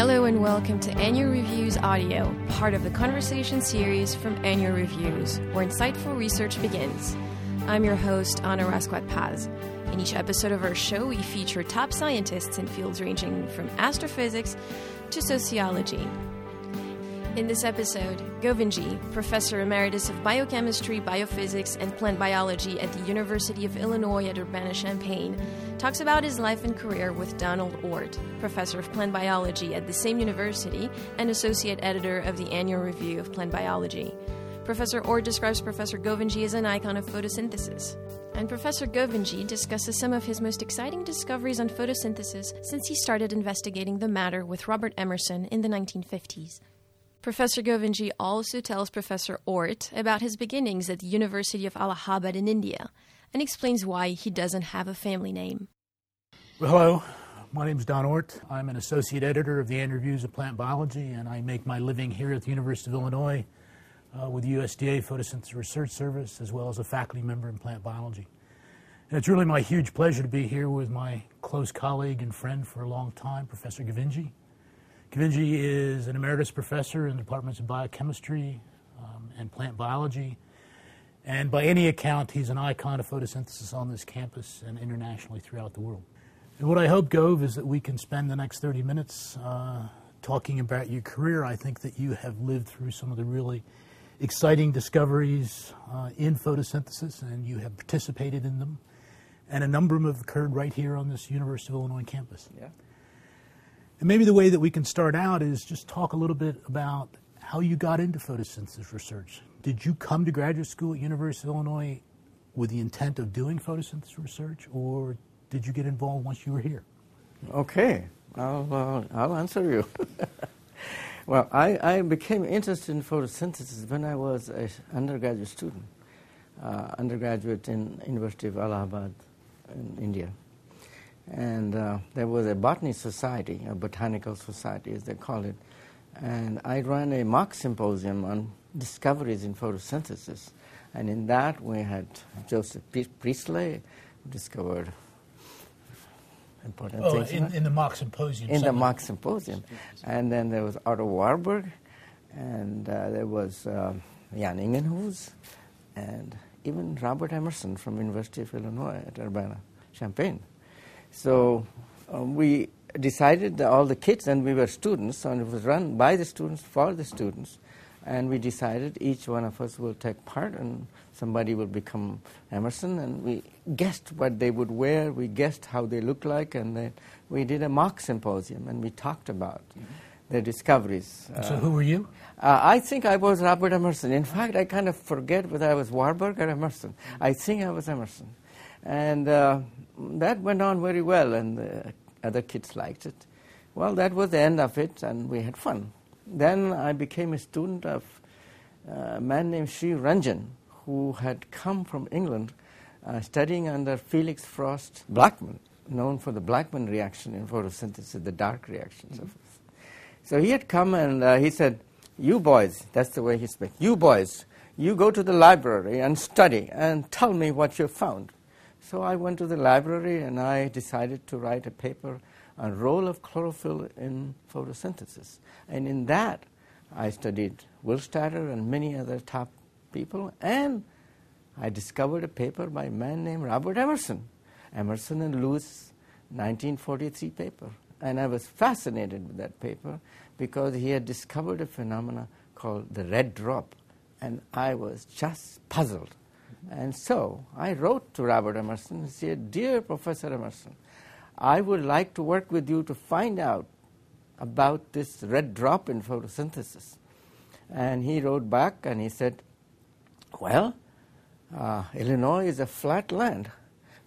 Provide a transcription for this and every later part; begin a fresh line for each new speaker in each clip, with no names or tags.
Hello and welcome to Annual Reviews Audio, part of the conversation series from Annual Reviews, where insightful research begins. I'm your host, Anna Rasquat Paz. In each episode of our show, we feature top scientists in fields ranging from astrophysics to sociology. In this episode, Govindjee, Professor Emeritus of Biochemistry, Biophysics, and Plant Biology at the University of Illinois at Urbana Champaign, talks about his life and career with Donald Ort, Professor of Plant Biology at the same university and Associate Editor of the Annual Review of Plant Biology. Professor Ort describes Professor Govindjee as an icon of photosynthesis. And Professor Govindjee discusses some of his most exciting discoveries on photosynthesis since he started investigating the matter with Robert Emerson in the 1950s. Professor Govindjee also tells Professor Ort about his beginnings at the University of Allahabad in India and explains why he doesn't have a family name.
Well, hello, my name is Don Ort. I'm an associate editor of the Annual Reviews of Plant Biology, and I make my living here at the University of Illinois uh, with the USDA Photosynthesis Research Service, as well as a faculty member in plant biology. And it's really my huge pleasure to be here with my close colleague and friend for a long time, Professor Govindjee. Govindjee is an emeritus professor in the departments of biochemistry um, and plant biology. And by any account, he's an icon of photosynthesis on this campus and internationally throughout the world. And what I hope, Gove, is that we can spend the next 30 minutes uh, talking about your career. I think that you have lived through some of the really exciting discoveries uh, in photosynthesis, and you have participated in them. And a number of them have occurred right here on this University of Illinois campus.
Yeah.
And maybe the way that we can start out is just talk a little bit about how you got into photosynthesis research. Did you come to graduate school at University of Illinois with the intent of doing photosynthesis research, or did you get involved once you were here?
Okay, I'll, uh, I'll answer you. well, I, I became interested in photosynthesis when I was an undergraduate student, uh, undergraduate in University of Allahabad in India. And uh, there was a botany society, a botanical society as they call it. And I ran a mock symposium on discoveries in photosynthesis. And in that we had Joseph Priestley, who discovered important
oh,
things.
In, in the mock symposium.
In the mock symposium. And then there was Otto Warburg, and uh, there was uh, Jan Ingenhousz, and even Robert Emerson from University of Illinois at Urbana-Champaign. So um, we decided that all the kids, and we were students, and it was run by the students for the students. And we decided each one of us will take part, and somebody will become Emerson. And we guessed what they would wear, we guessed how they look like, and then we did a mock symposium, and we talked about mm-hmm. their discoveries.
So, who were you?
Uh, I think I was Robert Emerson. In fact, I kind of forget whether I was Warburg or Emerson. I think I was Emerson. And uh, that went on very well, and the other kids liked it. Well, that was the end of it, and we had fun. Then I became a student of a man named Sri Ranjan, who had come from England uh, studying under Felix Frost Blackman, known for the Blackman reaction in photosynthesis, the dark reactions. Mm-hmm. So he had come and uh, he said, You boys, that's the way he spoke, you boys, you go to the library and study and tell me what you found. So I went to the library and I decided to write a paper on role of chlorophyll in photosynthesis. And in that, I studied Willstatter and many other top people, and I discovered a paper by a man named Robert Emerson, Emerson and Lewis, 1943 paper. And I was fascinated with that paper because he had discovered a phenomena called the red drop, and I was just puzzled. And so I wrote to Robert Emerson and said, Dear Professor Emerson, I would like to work with you to find out about this red drop in photosynthesis. And he wrote back and he said, Well, uh, Illinois is a flat land.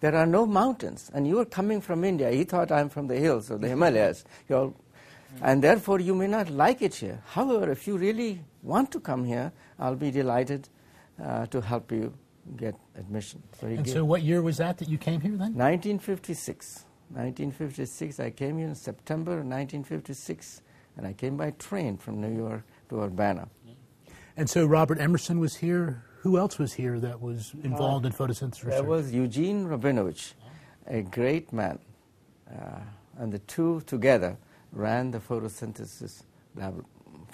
There are no mountains. And you are coming from India. He thought I'm from the hills of the Himalayas. You're, and therefore, you may not like it here. However, if you really want to come here, I'll be delighted uh, to help you get admission.
So and so, what year was that that you came here then?
1956. 1956. I came here in September 1956, and I came by train from New York to Urbana.
And so, Robert Emerson was here. Who else was here that was involved uh, in photosynthesis research?
There was Eugene Rabinowitch, a great man. Uh, and the two together ran the photosynthesis lab,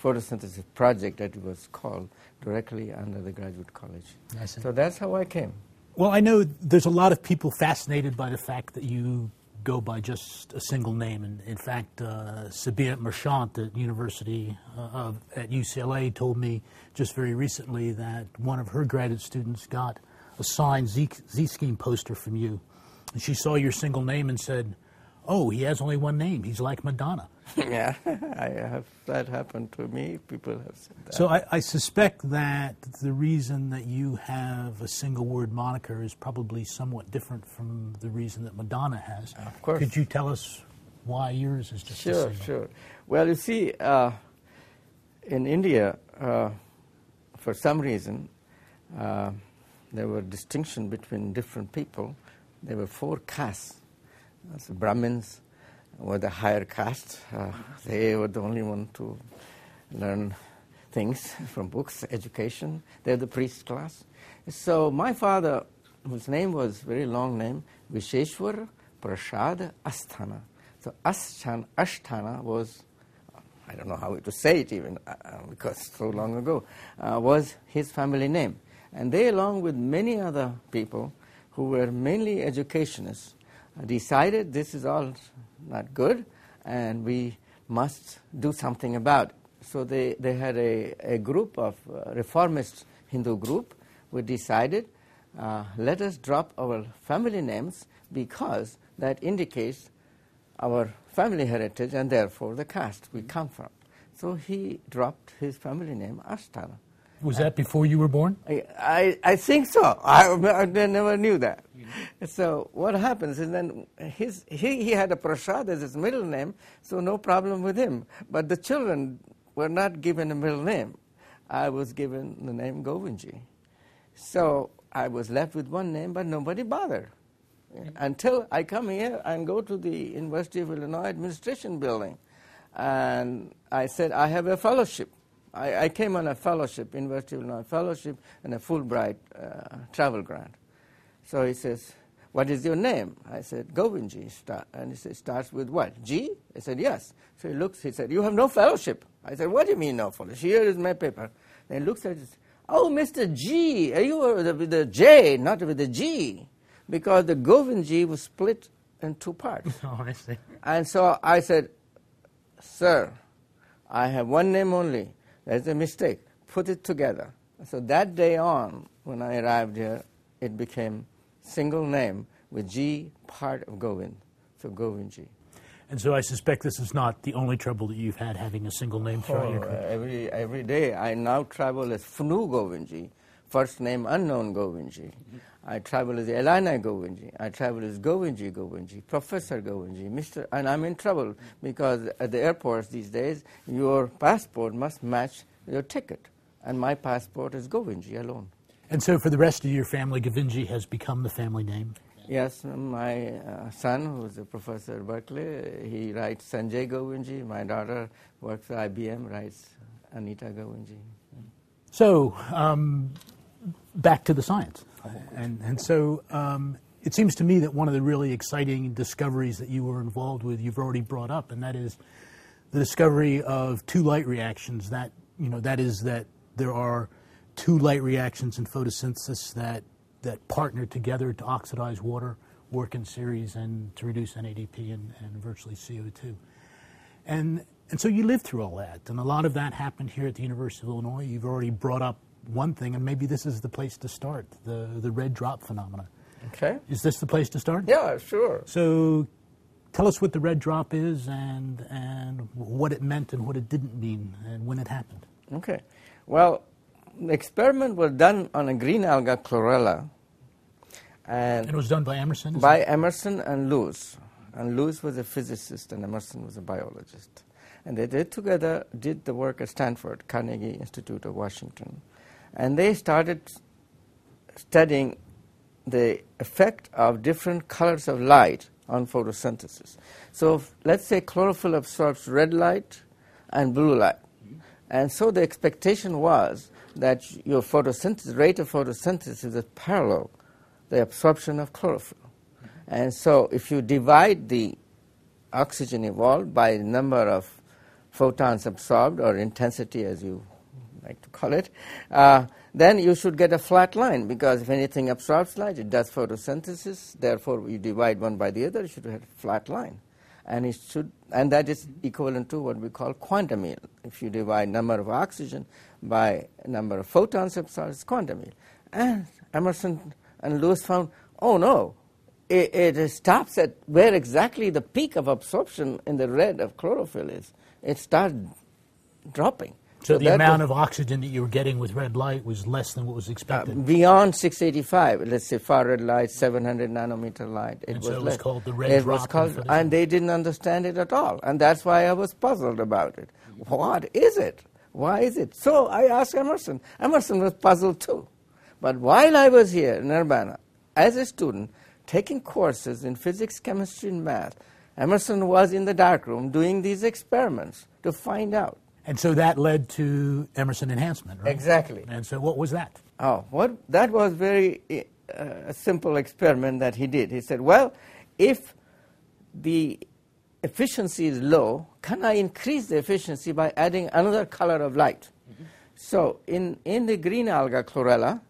photosynthesis project that it was called directly under the graduate college. So that's how I came.
Well, I know there's a lot of people fascinated by the fact that you go by just a single name. And in fact, uh, Sabeeha Merchant at University uh, of, at UCLA told me just very recently that one of her graduate students got a signed Z, Z Scheme poster from you. And she saw your single name and said, Oh, he has only one name. He's like Madonna.
yeah, I have that happened to me. People have said that.
So I, I, suspect that the reason that you have a single word moniker is probably somewhat different from the reason that Madonna has.
Of course.
Could you tell us why yours is just
sure, sure. Well, you see, uh, in India, uh, for some reason, uh, there were distinction between different people. There were four castes. Brahmins, were the higher caste. Uh, they were the only one to learn things from books, education. They're the priest class. So my father, whose name was very long name, Visheshwar Prasad Asthana. So Ashtan, Ashtana was, I don't know how to say it even, uh, uh, because so long ago, uh, was his family name. And they, along with many other people who were mainly educationists, decided this is all not good, and we must do something about it. So they, they had a, a group of uh, reformist Hindu group who decided, uh, let us drop our family names because that indicates our family heritage and therefore the caste we come from. So he dropped his family name, Ashtana.
Was that before you were born?
I, I, I think so. I, I never knew that. So what happens is then his, he, he had a Prasad as his middle name, so no problem with him. But the children were not given a middle name. I was given the name Govindjee. So I was left with one name, but nobody bothered. Until I come here and go to the University of Illinois Administration Building. And I said, I have a fellowship. I, I came on a fellowship, University of Illinois fellowship, and a Fulbright uh, travel grant. So he says, what is your name? I said, Govindjee. And he said, starts with what? G? I said, yes. So he looks, he said, you have no fellowship. I said, what do you mean no fellowship? Here is my paper. And he looks at it, oh, Mr. G, eh, you were with the J, not with the G. Because the Govindjee was split in two parts.
Oh, I see.
And so I said, sir, I have one name only. That's a mistake. Put it together. So that day on, when I arrived here, it became single name with G part of Govind, so Govindjee.
And so I suspect this is not the only trouble that you've had having a single name throughout
oh,
your career.
every, every day I now travel as Fnu Govindjee, first name unknown Govindjee. I travel as Elena Govindjee. I travel as Govindjee Govindjee, Professor Govindjee, Mr. And I'm in trouble because at the airports these days, your passport must match your ticket. And my passport is Govindjee alone.
And so for the rest of your family, Govindjee has become the family name?
Yes, my uh, son, who's a professor at Berkeley, he writes Sanjay Govindjee. My daughter works at IBM, writes Anita Govindjee.
So, um, back to the science. And, and so um, it seems to me that one of the really exciting discoveries that you were involved with, you've already brought up, and that is the discovery of two light reactions. That, you know, that is that there are two light reactions in photosynthesis that, that partner together to oxidize water, work in series, and to reduce NADP and, and virtually CO2. And, and so you lived through all that, and a lot of that happened here at the University of Illinois. You've already brought up one thing, and maybe this is the place to start the, the red drop phenomena.
Okay.
Is this the place to start?
Yeah, sure.
So tell us what the red drop is and, and what it meant and what it didn't mean and when it happened.
Okay. Well, the experiment was done on a green alga chlorella.
And, and it was done by Emerson?
By it? Emerson and Lewis. And Lewis was a physicist and Emerson was a biologist. And they did together, did the work at Stanford, Carnegie Institute of Washington. And they started studying the effect of different colors of light on photosynthesis. So let's say chlorophyll absorbs red light and blue light. And so the expectation was that your photosynthesis, rate of photosynthesis is parallel the absorption of chlorophyll. And so if you divide the oxygen evolved by the number of photons absorbed, or intensity as you like to call it, uh, then you should get a flat line because if anything absorbs light, it does photosynthesis. Therefore, you divide one by the other, you should have a flat line. And, it should, and that is equivalent to what we call quantum yield. If you divide number of oxygen by number of photons absorbed, it's quantum yield. And Emerson and Lewis found, oh no, it, it stops at where exactly the peak of absorption in the red of chlorophyll is. It starts dropping.
So, so the amount of oxygen that you were getting with red light was less than what was expected.
Uh, beyond 685, let's say far red light, 700 nanometer light,
it
and
was
so
it
was
called the red
it
drop.
Was called, and they didn't understand it at all, and that's why I was puzzled about it. What is it? Why is it? So I asked Emerson. Emerson was puzzled too. But while I was here in Urbana, as a student, taking courses in physics, chemistry, and math, Emerson was in the darkroom doing these experiments to find out
and so that led to Emerson enhancement, right?
Exactly.
And so what was that?
Oh, what that was very uh, a simple experiment that he did. He said, "Well, if the efficiency is low, can I increase the efficiency by adding another color of light?" So in in the green alga chlorella,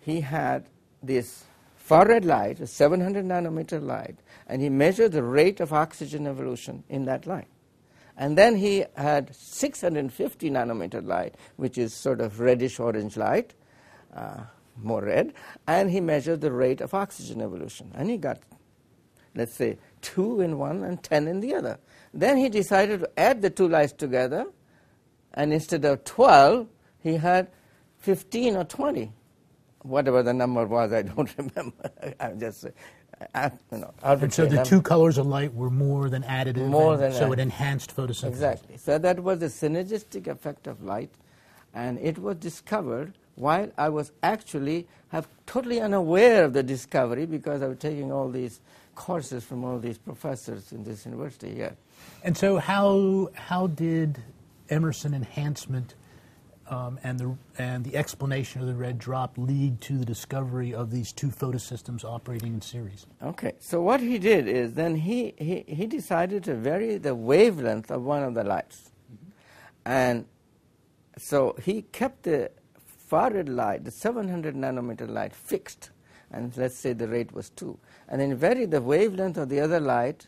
he had this far red light, a 700 nanometer light, and he measured the rate of oxygen evolution in that light. And then he had 650 nanometer light, which is sort of reddish orange light, uh, more red, and he measured the rate of oxygen evolution. And he got, let's say, 2 in one and 10 in the other. Then he decided to add the two lights together, and instead of 12, he had 15 or 20. Whatever the number was, I don't remember. I'm just
uh, you know, and so the two colors of light were more than additive,
more than
so it enhanced photosynthesis.
Exactly. So that was the synergistic effect of light, and it was discovered while I was actually have totally unaware of the discovery because I was taking all these courses from all these professors in this university. Yeah.
And so, how how did Emerson enhancement um, and, the, and the explanation of the red drop lead to the discovery of these two photosystems operating in series.
Okay, so what he did is then he, he, he decided to vary the wavelength of one of the lights. Mm-hmm. And so he kept the far red light, the 700 nanometer light, fixed. And let's say the rate was 2. And then varied the wavelength of the other light,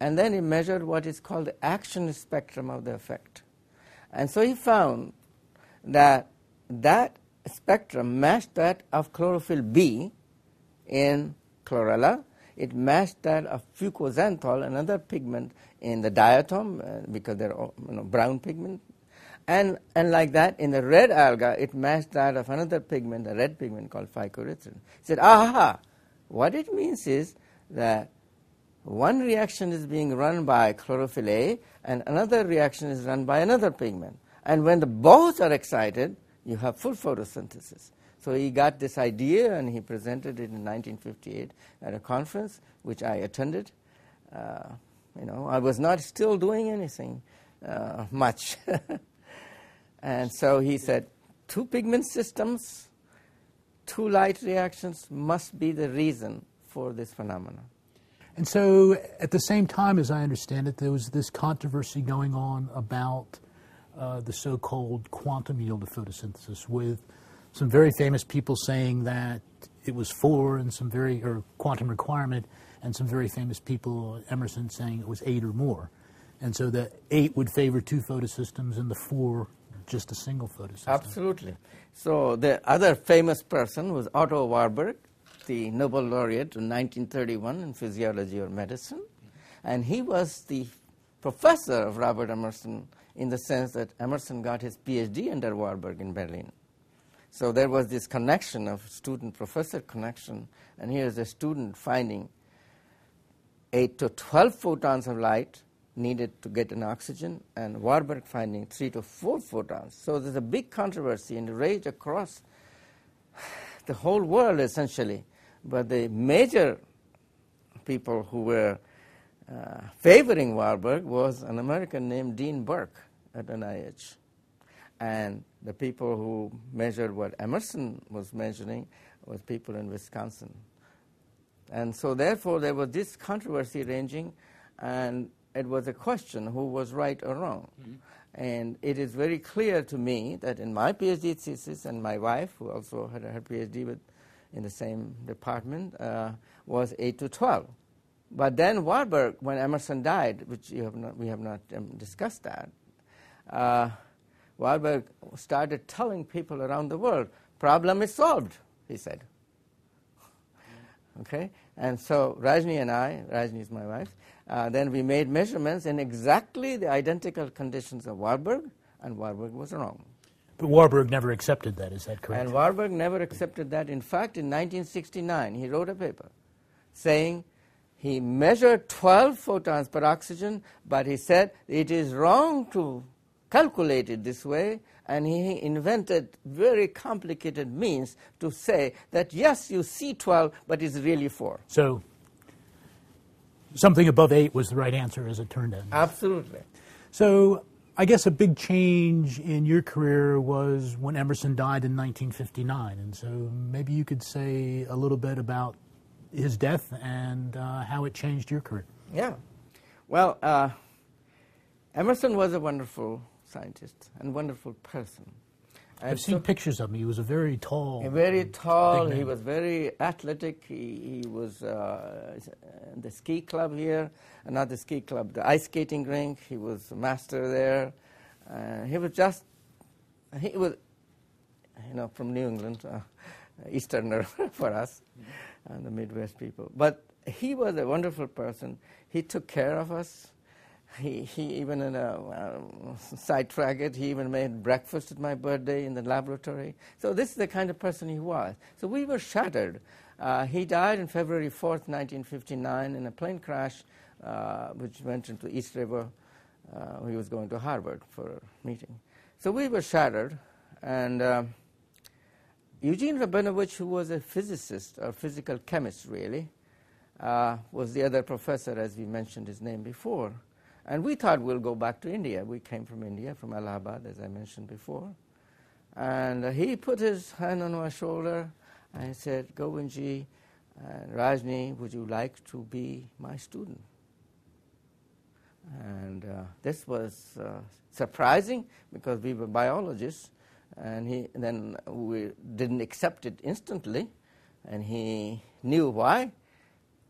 and then he measured what is called the action spectrum of the effect. And so he found that that spectrum matched that of chlorophyll B in chlorella. It matched that of fucoxanthin, another pigment in the diatom, uh, because they're all, you know, brown pigment. And, and like that, in the red alga, it matched that of another pigment, a red pigment called phycoerythrin. He said, aha, what it means is that one reaction is being run by chlorophyll A, and another reaction is run by another pigment. And when the both are excited, you have full photosynthesis. So he got this idea and he presented it in 1958 at a conference which I attended. Uh, you know, I was not still doing anything uh, much. and so he said, two pigment systems, two light reactions must be the reason for this phenomenon.
And so, at the same time, as I understand it, there was this controversy going on about uh, the so-called quantum yield of photosynthesis, with some very famous people saying that it was four, and some very or quantum requirement, and some very famous people, Emerson, saying it was eight or more, and so the eight would favor two photosystems, and the four just a single photosystem.
Absolutely. So the other famous person was Otto Warburg, the Nobel laureate in 1931 in physiology or medicine, and he was the professor of Robert Emerson in the sense that Emerson got his PhD under Warburg in Berlin. So there was this connection of student professor connection, and here's a student finding 8 to 12 photons of light needed to get an oxygen, and Warburg finding 3 to 4 photons. So there's a big controversy and rage across the whole world essentially. But the major people who were uh, favoring Warburg was an American named Dean Burke at NIH. And the people who measured what Emerson was measuring was people in Wisconsin. And so, therefore, there was this controversy ranging, and it was a question who was right or wrong. Mm-hmm. And it is very clear to me that in my PhD thesis, and my wife, who also had her PhD with, in the same department, uh, was 8 to 12. But then Warburg, when Emerson died, which have not, we have not um, discussed that, uh, Warburg started telling people around the world, problem is solved, he said. Okay? And so Rajni and I, Rajni is my wife, uh, then we made measurements in exactly the identical conditions of Warburg, and Warburg was wrong.
But Warburg never accepted that, is that correct?
And Warburg never accepted that. In fact, in 1969, he wrote a paper saying he measured 12 photons per oxygen, but he said it is wrong to calculate it this way, and he invented very complicated means to say that yes, you see 12, but it's really 4.
So something above 8 was the right answer as it turned out.
Absolutely.
So I guess a big change in your career was when Emerson died in 1959. And so maybe you could say a little bit about his death and uh, how it changed your career.
Yeah. Well, uh, Emerson was a wonderful scientist and wonderful person.
I've seen pictures of him. He was a very tall.
Very tall. He was very athletic. He, he was uh, in the ski club here, uh, not the ski club, the ice skating rink. He was a master there. Uh, he was just, he was, you know, from New England, uh, Easterner for us, and the Midwest people. But he was a wonderful person. He took care of us. He, he even in a uh, sidetrack it, he even made breakfast at my birthday in the laboratory. So this is the kind of person he was. So we were shattered. Uh, he died on February 4th, 1959, in a plane crash uh, which went into East River. Uh, he was going to Harvard for a meeting. So we were shattered, and uh, Eugene Rabinowitch, who was a physicist or physical chemist really, uh, was the other professor, as we mentioned his name before. And we thought we'll go back to India. We came from India, from Allahabad, as I mentioned before. And he put his hand on my shoulder and said, Govindjee, uh, Rajni, would you like to be my student? And uh, this was uh, surprising because we were biologists, and he then we didn't accept it instantly, and he knew why.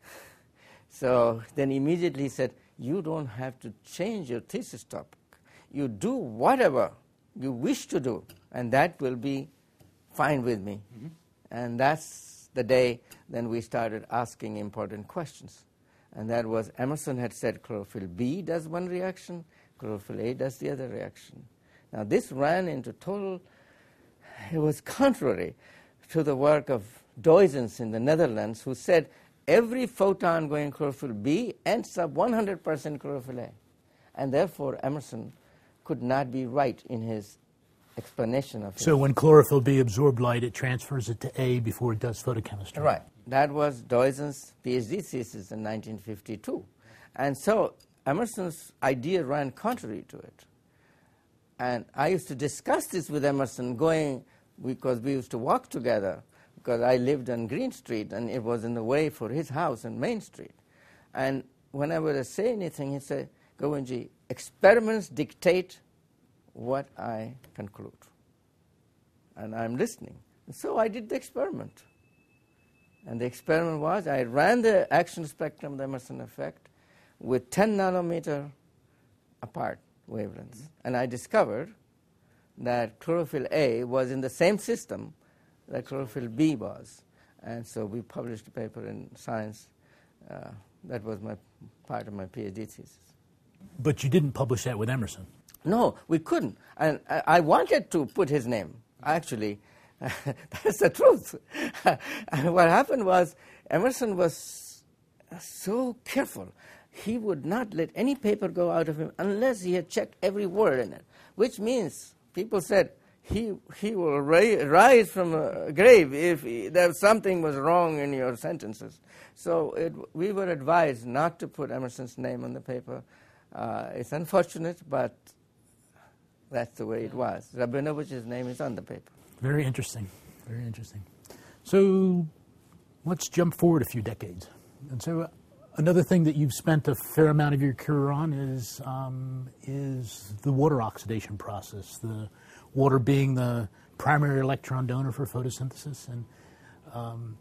so then immediately he said, you don't have to change your thesis topic. You do whatever you wish to do, and that will be fine with me. Mm-hmm. And that's the day then we started asking important questions. And that was Emerson had said chlorophyll B does one reaction, chlorophyll A does the other reaction. Now, this ran into total, it was contrary to the work of Duysens in the Netherlands, who said every photon going chlorophyll B ends up 100% chlorophyll A. And therefore, Emerson could not be right in his explanation of it.
So when chlorophyll B absorbs light, it transfers it to A before it does photochemistry.
Right. That was Duysens's PhD thesis in 1952. And so Emerson's idea ran contrary to it. And I used to discuss this with Emerson going, because we used to walk together because I lived on Green Street and it was in the way for his house on Main Street. And whenever I say anything, he said, Govindjee, experiments dictate what I conclude. And I'm listening. And so I did the experiment. And the experiment was I ran the action spectrum of the Emerson effect with 10 nanometer apart wavelengths. Mm-hmm. And I discovered that chlorophyll A was in the same system that chlorophyll B was. And so we published a paper in Science. Uh, that was my part of my PhD thesis.
But you didn't publish that with Emerson.
No, we couldn't. And I, I wanted to put his name, actually. That's the truth. and what happened was Emerson was so careful. He would not let any paper go out of him unless he had checked every word in it, which means people said, he, he will ra- rise from a grave if he, there something was wrong in your sentences. So it, we were advised not to put Emerson's name on the paper. Uh, it's unfortunate, but that's the way it was. Rabinowitch's name is on the paper.
Very interesting. Very interesting. So let's jump forward a few decades. And so Another thing that you've spent a fair amount of your career on is um, is the water oxidation process. The water being the primary electron donor for photosynthesis, and um,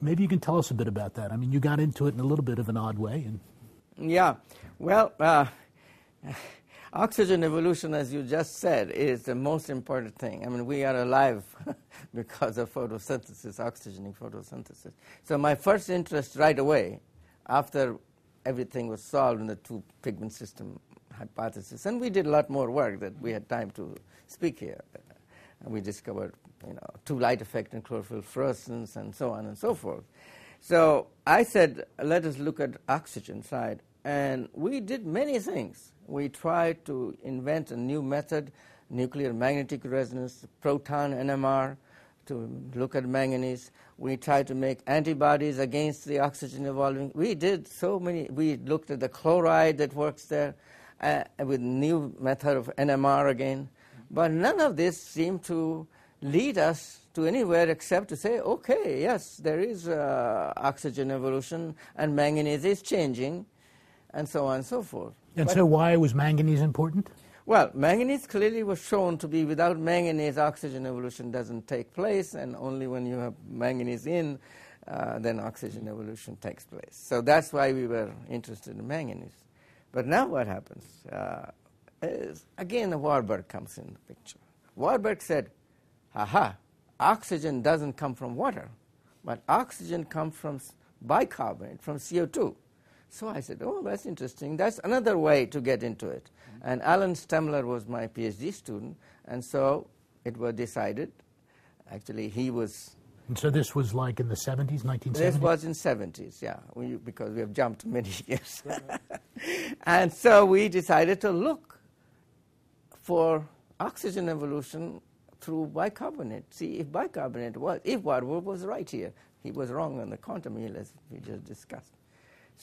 maybe you can tell us a bit about that. I mean, you got into it in a little bit of an odd way, and
yeah, well. Uh, oxygen evolution, as you just said, is the most important thing. I mean, we are alive because of photosynthesis, oxygenic photosynthesis. So my first interest right away, after everything was solved in the two pigment system hypothesis, and we did a lot more work that we had time to speak here. And we discovered, you know, two light effect in chlorophyll fluorescence and so on and so forth. So I said, let us look at oxygen side. And we did many things. We tried to invent a new method, nuclear magnetic resonance, proton NMR, to look at manganese. We tried to make antibodies against the oxygen evolving. We did so many. We looked at the chloride that works there uh, with new method of NMR again. But none of this seemed to lead us to anywhere except to say, okay, yes, there is uh, oxygen evolution and manganese is changing, and so on and so forth.
And
but
so, why was manganese important?
well, manganese clearly was shown to be without manganese, oxygen evolution doesn't take place, and only when you have manganese in, uh, then oxygen evolution takes place. So that's why we were interested in manganese. But now what happens? Uh, is, again, the Warburg comes in the picture. Warburg said, aha, oxygen doesn't come from water, but oxygen comes from bicarbonate, from CO2. So I said, oh, that's interesting. That's another way to get into it. Mm-hmm. And Alan Stemler was my PhD student, and so it was decided. Actually, he was.
And so this was like in the 70s, 1970s?
This was in 70s, yeah, we, because we have jumped many years. and so we decided to look for oxygen evolution through bicarbonate, see if bicarbonate was, if Warburg was right here. He was wrong on the quantum yield, as we just discussed.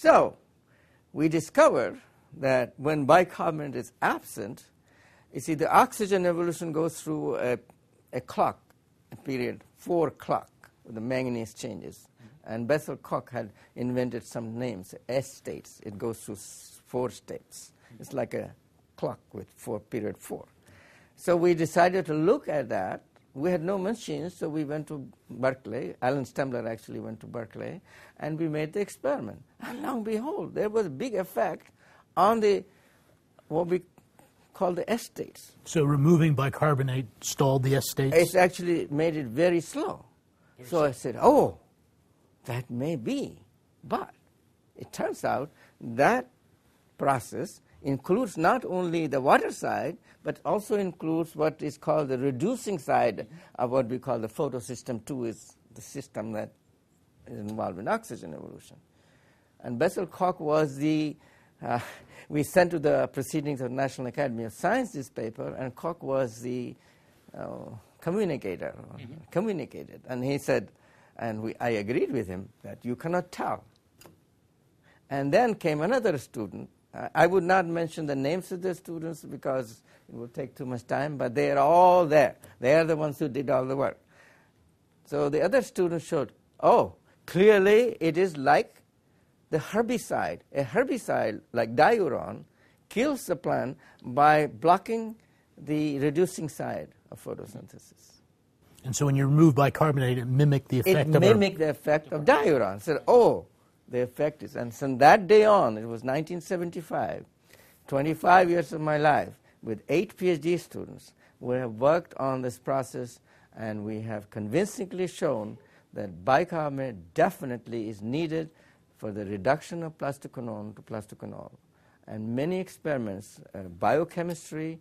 So, we discover that when bicarbonate is absent, you see, the oxygen evolution goes through a, a clock, a period, four clock, the manganese changes. And Bessel Kok had invented some names, S states. It goes through four steps. It's like a clock with four, period four. So we decided to look at that we had no machines, so we went to Berkeley. Alan Stemler actually went to Berkeley, and we made the experiment. And lo and behold, there was a big effect on the what we call the S states.
So removing bicarbonate stalled the S states?
It actually made it very slow. Very so slow. I said, oh, that may be. But it turns out that process includes not only the water side, but also includes what is called the reducing side of what we call the photosystem 2 is the system that is involved in oxygen evolution. And Bessel Kok was the, uh, we sent to the proceedings of the National Academy of Science this paper, and Kok was the uh, communicator, mm-hmm. communicated. And he said, and we, I agreed with him, that you cannot tell. And then came another student I would not mention the names of the students because it would take too much time, but they are all there. They are the ones who did all the work. So the other students showed, oh, clearly it is like the herbicide. A herbicide like diuron kills the plant by blocking the reducing side of photosynthesis.
And so when you remove bicarbonate, it mimicked the effect
it
of
mimicked the effect of diuron. So, oh, the effect is. And from that day on, it was 1975, 25 years of my life, with eight PhD students, we have worked on this process and we have convincingly shown that bicarbonate definitely is needed for the reduction of plastoquinone to plastoquinol. And many experiments, uh, biochemistry,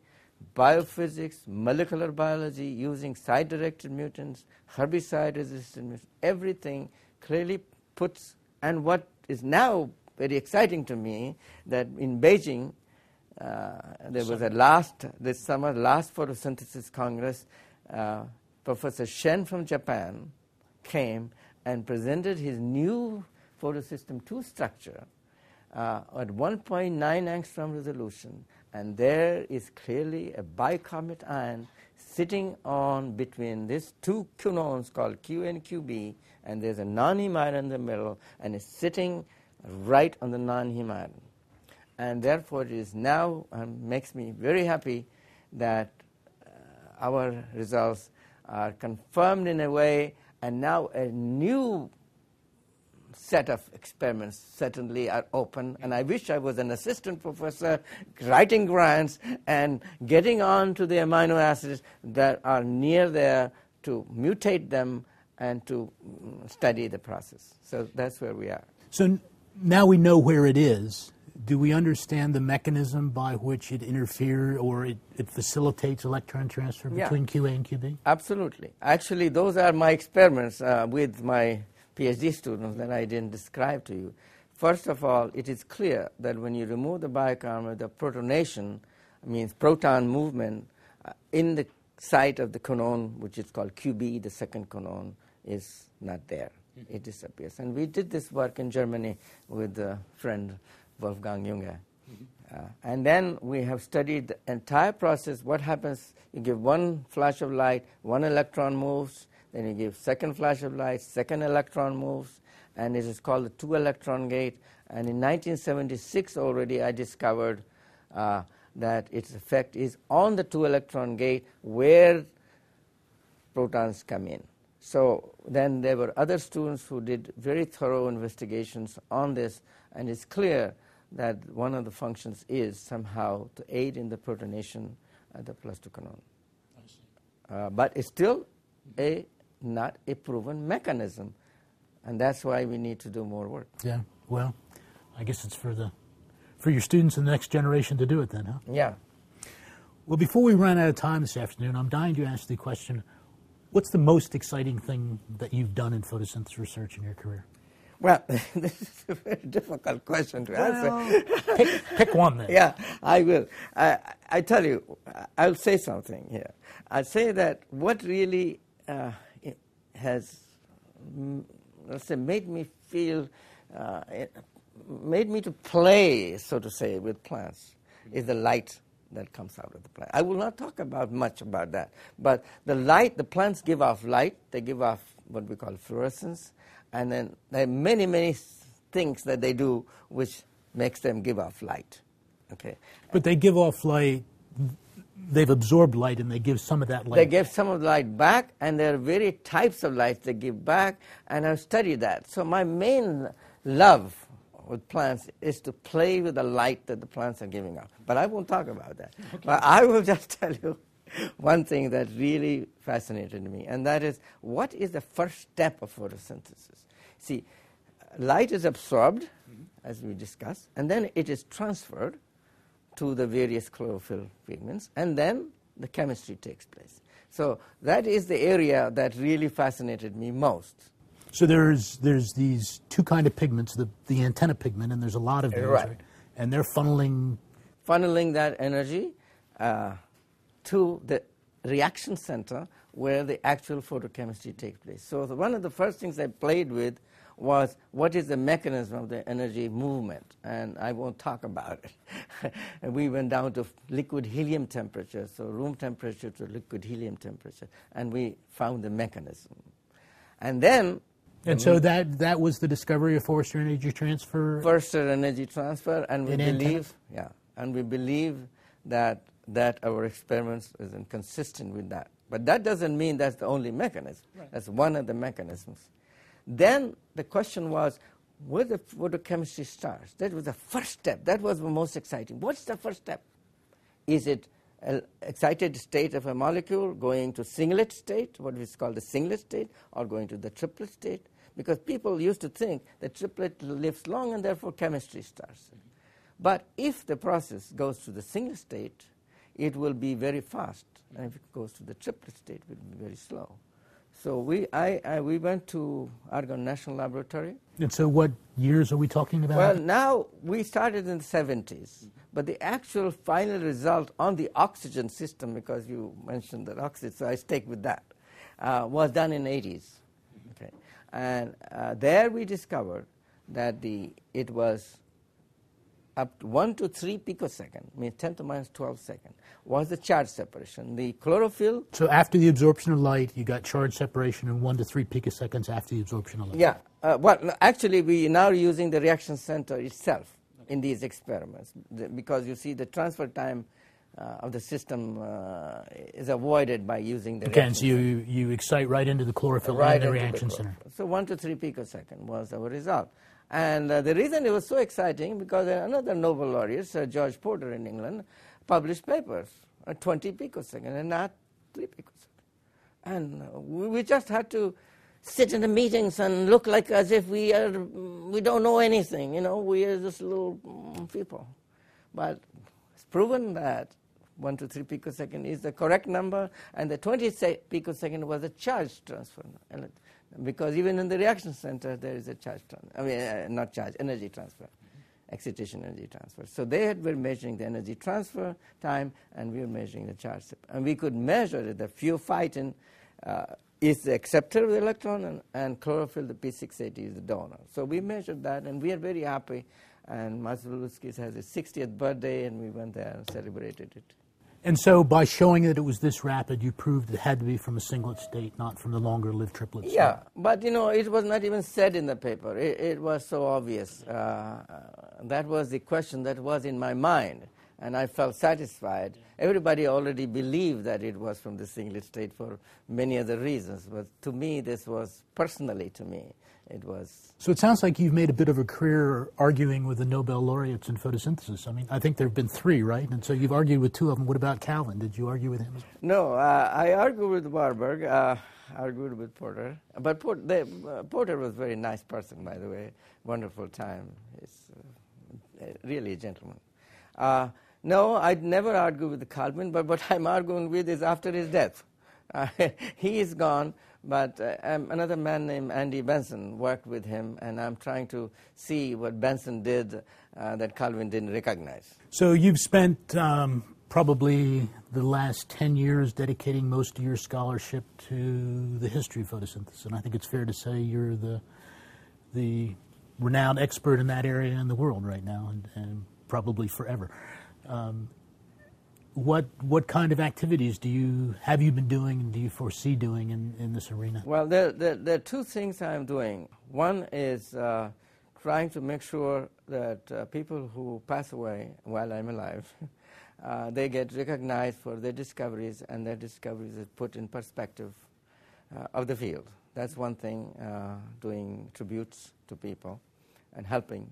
biophysics, molecular biology, using site-directed mutants, herbicide-resistant mutants, everything clearly puts and what is now very exciting to me that in Beijing uh, there was a last this summer last photosynthesis congress uh, Professor Shen from Japan came and presented his new photosystem 2 structure uh, at 1.9 angstrom resolution. And there is clearly a bicarbonate ion sitting on between these two quinones called Q and QB and there's a non-heme iron in the middle, and it's sitting right on the non-heme iron. And therefore, it is now um, makes me very happy that uh, our results are confirmed in a way, and now a new set of experiments certainly are open. And I wish I was an assistant professor writing grants and getting on to the amino acids that are near there to mutate them and to mm, study the process. So that's where we are.
So now we know where it is. Do we understand the mechanism by which it interferes or it, it facilitates electron transfer
Yeah.
between QA and QB?
Absolutely. Actually, those are my experiments uh, with my PhD students that I didn't describe to you. First of all, it is clear that when you remove the bicarbonate, the protonation means proton movement uh, in the site of the quinone, which is called QB, the second quinone, is not there. It disappears. And we did this work in Germany with a friend, Wolfgang Junge. Uh, and then we have studied the entire process. What happens? You give one flash of light, one electron moves. Then you give second flash of light, second electron moves, and it is called the two-electron gate. And in 1976 already, I discovered uh, that its effect is on the two-electron gate where protons come in. So then there were other students who did very thorough investigations on this, and it's clear that one of the functions is somehow to aid in the protonation at the plus two codon. Uh, but it's still a not a proven mechanism, and that's why we need to do more work.
Yeah. Well, I guess it's for the for your students and the next generation to do it then, huh?
Yeah.
Well, before we run out of time this afternoon, I'm dying to ask the question: What's the most exciting thing that you've done in photosynthesis research in your career?
Well, this is a very difficult question to answer.
pick, pick one then.
yeah, I will. I, I tell you, I'll say something here. I'll say that what really uh, has, mm, let's say, made me feel, uh, made me to play, so to say, with plants is the light that comes out of the plant. I will not talk about much about that, but the light, the plants give off light. They give off what we call fluorescence, and then there are many, many things that they do which makes them give off light. Okay.
But they give off light. They've absorbed light, and they give some of that light.
They give some of the light back, and there are various types of light they give back, and I've studied that. So my main love with plants is to play with the light that the plants are giving off. But I won't talk about that. But I will just tell you one thing that really fascinated me, and that is what is the first step of photosynthesis? See, light is absorbed, mm-hmm. as we discussed, and then it is transferred to the various chlorophyll pigments, and then the chemistry takes place. So that is the area that really fascinated me most.
So there's there's these two kind of pigments, the the antenna pigment, and there's a lot of those,
Right.
And they're funneling.
Funneling that energy uh, to the reaction center where the actual photochemistry takes place. So the, one of the first things I played with was what is the mechanism of the energy movement, and I won't talk about it. and we went down to liquid helium temperature, so room temperature to liquid helium temperature, and we found the mechanism. And then
And so that that was the discovery of Förster energy transfer.
Förster energy transfer, and we
In antenna?
believe, yeah, and we believe that that our experiments is inconsistent with that. But that doesn't mean that's the only mechanism. That's one of the mechanisms. Then the question was, where the photochemistry starts. That was the first step. That was the most exciting. What's the first step? Is it excited state of a molecule going to singlet state, what is called the singlet state, or going to the triplet state? Because people used to think that triplet lives long and therefore chemistry starts. But if the process goes to the singlet state, it will be very fast. And if it goes to the triplet state, it will be very slow. So we, I, I, we went to Argonne National Laboratory.
And so, what years are we talking about?
Well, now we started in the 70s, but the actual final result on the oxygen system, because you mentioned that oxygen, so I stick with that, uh, was done in 80s. Okay, and uh, there we discovered that the it was up to 1 to 3 picosecond, means 10 to minus 12 second, was the charge separation. The chlorophyll.
So after the absorption of light, you got charge separation in 1 to 3 picoseconds after the absorption of light.
Yeah. Uh, well, actually, we are now using the reaction center itself in these experiments because you see the transfer time uh, of the system uh, is avoided by using the
Again, so you, you excite right into the chlorophyll
right
and the reaction
the
center.
So 1 to 3 picosecond was our result. And uh, the reason it was so exciting because another Nobel laureate, Sir George Porter in England, published papers at 20 picosecond and not 3 picosecond. And uh, we, we just had to sit in the meetings and look like as if we are we don't know anything. You know, we are just little mm, people. But it's proven that one to three picosecond is the correct number, and the 20 se- picosecond was a charge transfer. Because even in the reaction center, there is a charge transfer. I mean, uh, not charge, energy transfer, excitation energy transfer. So they had, were measuring the energy transfer time, and we were measuring the charge. And we could measure that the pheophytin uh, is the acceptor of the electron, and, and chlorophyll, the P680, is the donor. So we measured that, and we are very happy. And Wasielewski has his 60th birthday, and we went there and celebrated it.
And so by showing that it was this rapid, you proved it had to be from a singlet state, not from the longer lived triplet state.
Yeah, but you know, it was not even said in the paper. It, it was so obvious. Uh, that was the question that was in my mind, and I felt satisfied. Everybody already believed that it was from the singlet state for many other reasons, but to me, this was personally to me, it was.
So it sounds like you've made a bit of a career arguing with the Nobel laureates in photosynthesis. I mean, I think there have been three, right? And so you've argued with two of them. What about Calvin? Did you argue with him?
No, uh, I argued with Warburg, uh, argued with Porter, but they, uh, Porter was a very nice person, by the way. Wonderful time. He's uh, really a gentleman. Uh, no, I'd never argue with Calvin, but what I'm arguing with is after his death. Uh, he is gone, but uh, um, another man named Andy Benson worked with him, and I'm trying to see what Benson did uh, that Calvin didn't recognize.
So you've spent um, probably the last 10 years dedicating most of your scholarship to the history of photosynthesis. And I think it's fair to say you're the, the renowned expert in that area in the world right now and, and probably forever. Um, what, what kind of activities do you have you been doing and do you foresee doing in, in this arena?
Well, there, there, there are two things I'm doing. One is uh, trying to make sure that uh, people who pass away while I'm alive, uh, they get recognized for their discoveries and their discoveries are put in perspective uh, of the field. That's one thing, uh, doing tributes to people and helping.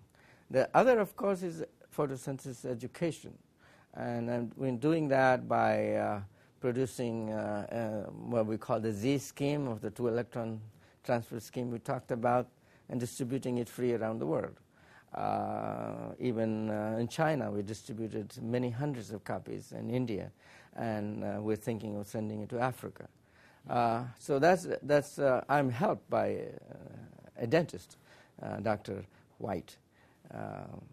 The other, of course, is photosynthesis education. And I'm been doing that by uh, producing uh, uh, what we call the Z scheme of the two electron transfer scheme we talked about and distributing it free around the world. Uh, even uh, in China, we distributed many hundreds of copies in India, and uh, we're thinking of sending it to Africa. So that's, that's I'm helped by a dentist, Dr. White,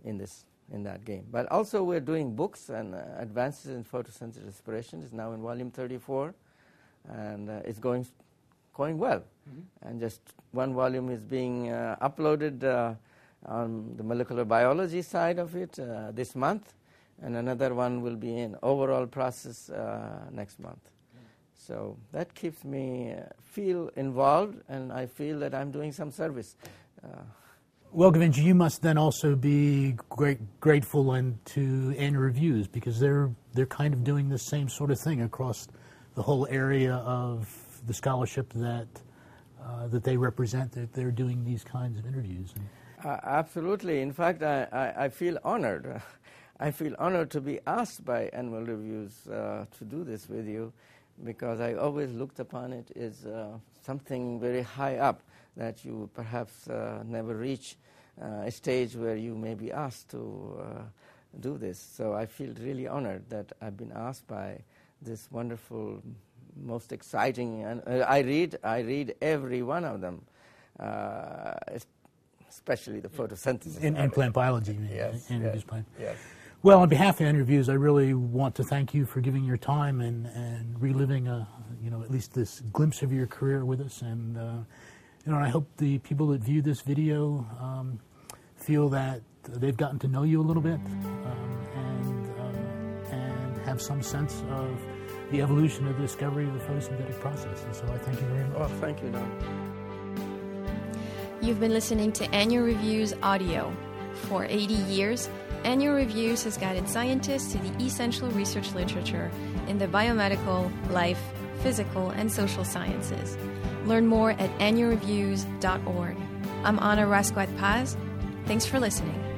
in this in that game. But also we're doing books and uh, advances in photosynthesis respiration is now in volume 34, and uh, it's going going well. And just one volume is being uh, uploaded uh, on the molecular biology side of it uh, this month, and another one will be in overall process uh, next month. So that keeps me uh, feel involved, and I feel that I'm doing some service.
Well, Govindjee, you must then also be great, grateful and to annual reviews because they're they're kind of doing the same sort of thing across the whole area of the scholarship that uh, that they represent. That they're doing these kinds of interviews.
Uh, absolutely. In fact, I, I, I feel honored. I feel honored to be asked by Annual Reviews uh, to do this with you because I always looked upon it as uh, something very high up that you perhaps uh, never reach uh, a stage where you may be asked to uh, do this. So I feel really honored that I've been asked by this wonderful, most exciting, and uh, I read, I read every one of them. Uh, especially the photosynthesis.
in, in plant biology,
Yes, yes,
plant.
yes.
Well, on behalf of interviews, I really want to thank you for giving your time and, and reliving, a, you know, at least this glimpse of your career with us. And uh, you know, I hope the people that view this video um, feel that they've gotten to know you a little bit um, and, um, and have some sense of the evolution of the discovery of the photosynthetic process. And so I thank you very much.
Oh, thank you, Don.
You've been listening to Annual Reviews Audio. For 80 years, Annual Reviews has guided scientists to the essential research literature in the biomedical, life, physical, and social sciences. Learn more at annualreviews.org. I'm Anna Rasquat Paz. Thanks for listening.